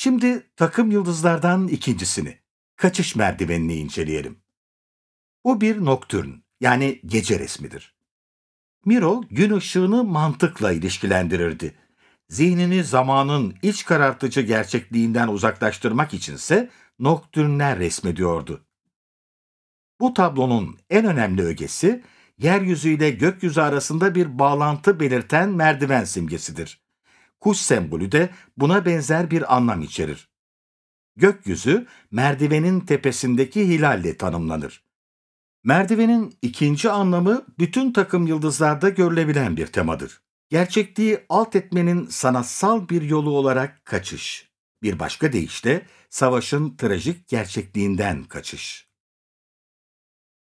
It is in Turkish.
Şimdi takım yıldızlardan ikincisini, kaçış merdivenini inceleyelim. Bu bir noktürn, yani gece resmidir. Miro gün ışığını mantıkla ilişkilendirirdi. Zihnini zamanın iç karartıcı gerçekliğinden uzaklaştırmak içinse noktürnler resmediyordu. Bu tablonun en önemli ögesi, yeryüzü ile gökyüzü arasında bir bağlantı belirten merdiven simgesidir. Kuş sembolü de buna benzer bir anlam içerir. Gökyüzü, merdivenin tepesindeki hilalle tanımlanır. Merdivenin ikinci anlamı bütün takım yıldızlarda görülebilen bir temadır. Gerçekliği alt etmenin sanatsal bir yolu olarak kaçış. Bir başka deyişle savaşın trajik gerçekliğinden kaçış.